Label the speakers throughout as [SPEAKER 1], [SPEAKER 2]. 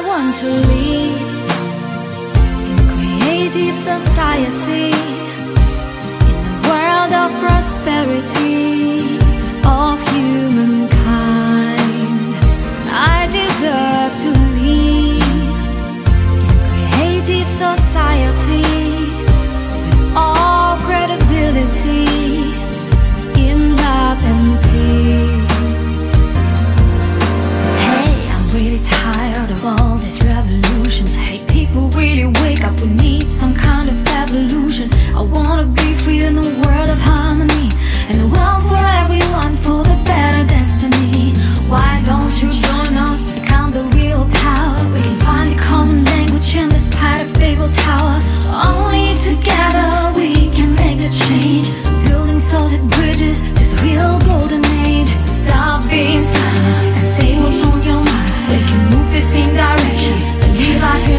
[SPEAKER 1] want to live in creative society, in a world of prosperity of humankind. I deserve to live in creative society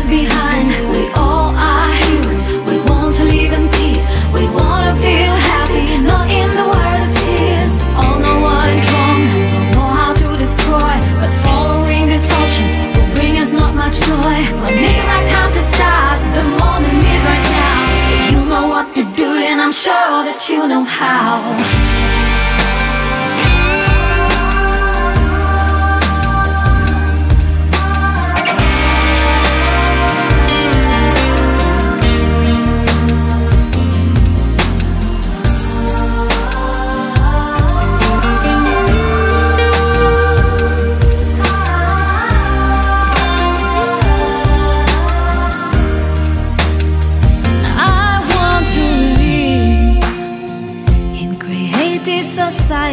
[SPEAKER 1] behind. We all are humans. We want to live in peace. We want to feel happy, not in the world of tears. All know what is wrong, don't know how to destroy. But following these options will bring us not much joy. When is the right time to start? The moment is right now. So you know what to do, and I'm sure that you know how.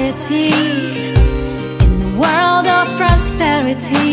[SPEAKER 1] in the world of prosperity.